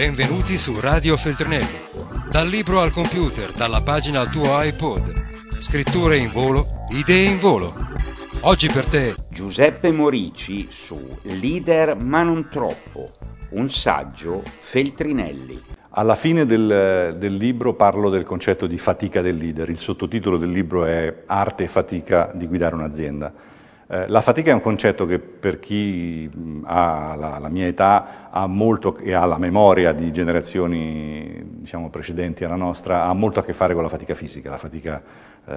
Benvenuti su Radio Feltrinelli. Dal libro al computer, dalla pagina al tuo iPod. Scritture in volo, idee in volo. Oggi per te Giuseppe Morici su Leader ma non troppo, un saggio Feltrinelli. Alla fine del, del, libro parlo del concetto di fatica del leader. Il sottotitolo del libro è Arte e fatica di guidare un'azienda. Eh, la fatica è un concetto che per chi ha la, la, mia età ha molto, e ha la memoria di generazioni diciamo, precedenti alla nostra, ha molto a che fare con la fatica fisica. La fatica eh,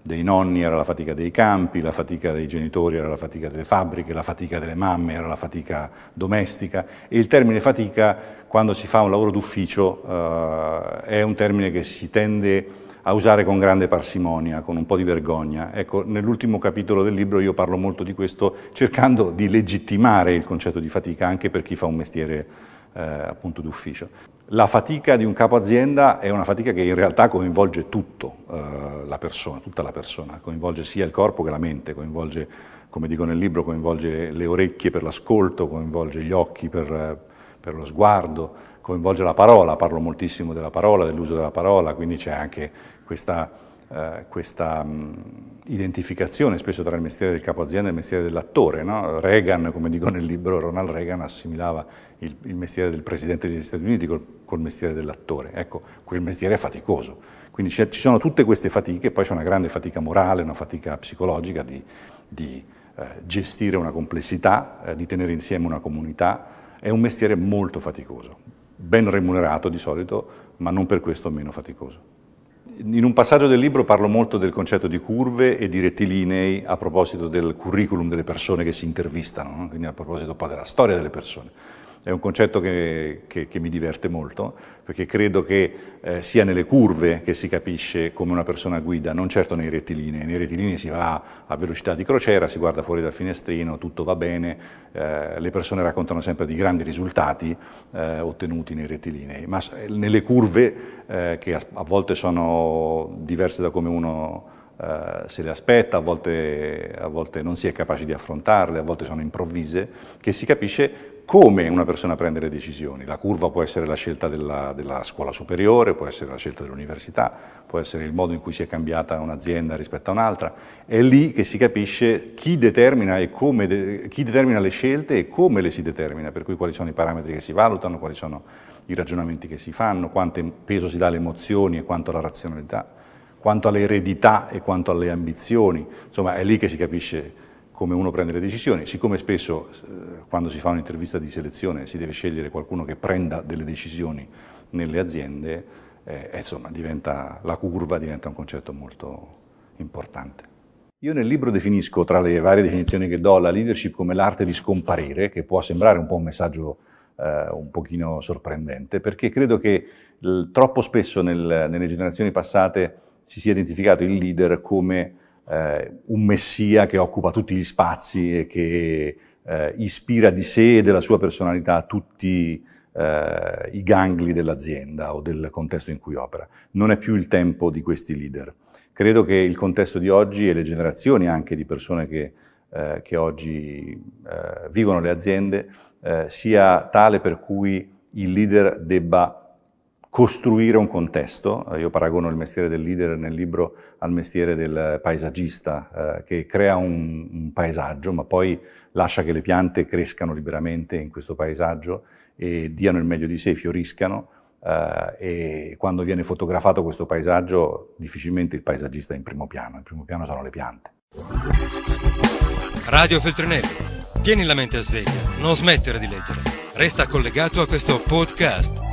dei nonni era la fatica dei campi, la fatica dei genitori era la fatica delle fabbriche, la fatica delle mamme era la fatica domestica e il termine fatica quando si fa un lavoro d'ufficio eh, è un termine che si tende a usare con grande parsimonia, con un po' di vergogna. Ecco, nell'ultimo capitolo del libro io parlo molto di questo, cercando di legittimare il concetto di fatica anche per chi fa un mestiere eh, appunto d'ufficio. La fatica di un capo azienda è una fatica che in realtà coinvolge tutto eh, la persona, tutta la persona, coinvolge sia il corpo che la mente, coinvolge, come dico nel libro, coinvolge le orecchie per l'ascolto, coinvolge gli occhi per, per lo sguardo, coinvolge la parola, parlo moltissimo della parola, dell'uso della parola, quindi c'è anche questa, eh, questa mh, identificazione spesso tra il mestiere del capo azienda e il mestiere dell'attore. No? Reagan, come dico nel libro, Ronald Reagan assimilava il, il mestiere del Presidente degli Stati Uniti col, col mestiere dell'attore. Ecco, quel mestiere è faticoso. Quindi ci sono tutte queste fatiche, poi c'è una grande fatica morale, una fatica psicologica di, di eh, gestire una complessità, eh, di tenere insieme una comunità. È un mestiere molto faticoso ben remunerato di solito, ma non per questo meno faticoso. In un passaggio del libro parlo molto del concetto di curve e di rettilinei a proposito del curriculum delle persone che si intervistano, no? quindi a proposito un della storia delle persone. È un concetto che, che, che mi diverte molto, perché credo che eh, sia nelle curve che si capisce come una persona guida, non certo nei rettilinei. Nei rettilinei si va a velocità di crociera, si guarda fuori dal finestrino, tutto va bene, eh, le persone raccontano sempre di grandi risultati eh, ottenuti nei rettilinei, ma eh, nelle curve, eh, che a, a volte sono diverse da come uno Uh, se le aspetta, a volte, a volte, non si è capaci di affrontarle, a volte sono improvvise, che si capisce come una persona prende le decisioni. La curva può essere la scelta della, della scuola superiore, può essere la scelta dell'università, può essere il modo in cui si è cambiata un'azienda rispetto a un'altra. È lì che si capisce chi determina, de chi determina, le scelte e come le si determina, per cui quali sono i parametri che si valutano, quali sono i ragionamenti che si fanno, quanto peso si dà alle emozioni e quanto alla razionalità, quanto alle eredità e quanto alle ambizioni. Insomma, è lì che si capisce come uno prende le decisioni. Siccome spesso eh, quando si fa un'intervista di selezione si deve scegliere qualcuno che prenda delle decisioni nelle aziende, eh, insomma diventa, la curva diventa un concetto molto importante. Io nel libro definisco, tra le varie definizioni che do, la leadership come l'arte di scomparire, che può sembrare un po' un messaggio eh, un pochino sorprendente, perché credo che troppo spesso nel, nelle generazioni passate si sia identificato il leader come eh, un messia che occupa tutti gli spazi e che eh, ispira di sé e della sua personalità tutti eh, i gangli dell'azienda o del contesto in cui opera. Non è più il tempo di questi leader. Credo che il contesto di oggi e le generazioni anche di persone che, eh, che oggi eh, vivono le aziende eh, sia tale per cui il leader debba costruire un contesto. Io paragono il mestiere del leader nel libro al mestiere del paesaggista, eh, che crea un, un, paesaggio, ma poi lascia che le piante crescano liberamente in questo paesaggio e diano il meglio di sé, fioriscano. Eh, e quando viene fotografato questo paesaggio, difficilmente il paesaggista è in primo piano, in primo piano sono le piante. Radio Feltrinelli, tieni la mente a sveglia, non smettere di leggere. Resta collegato a questo podcast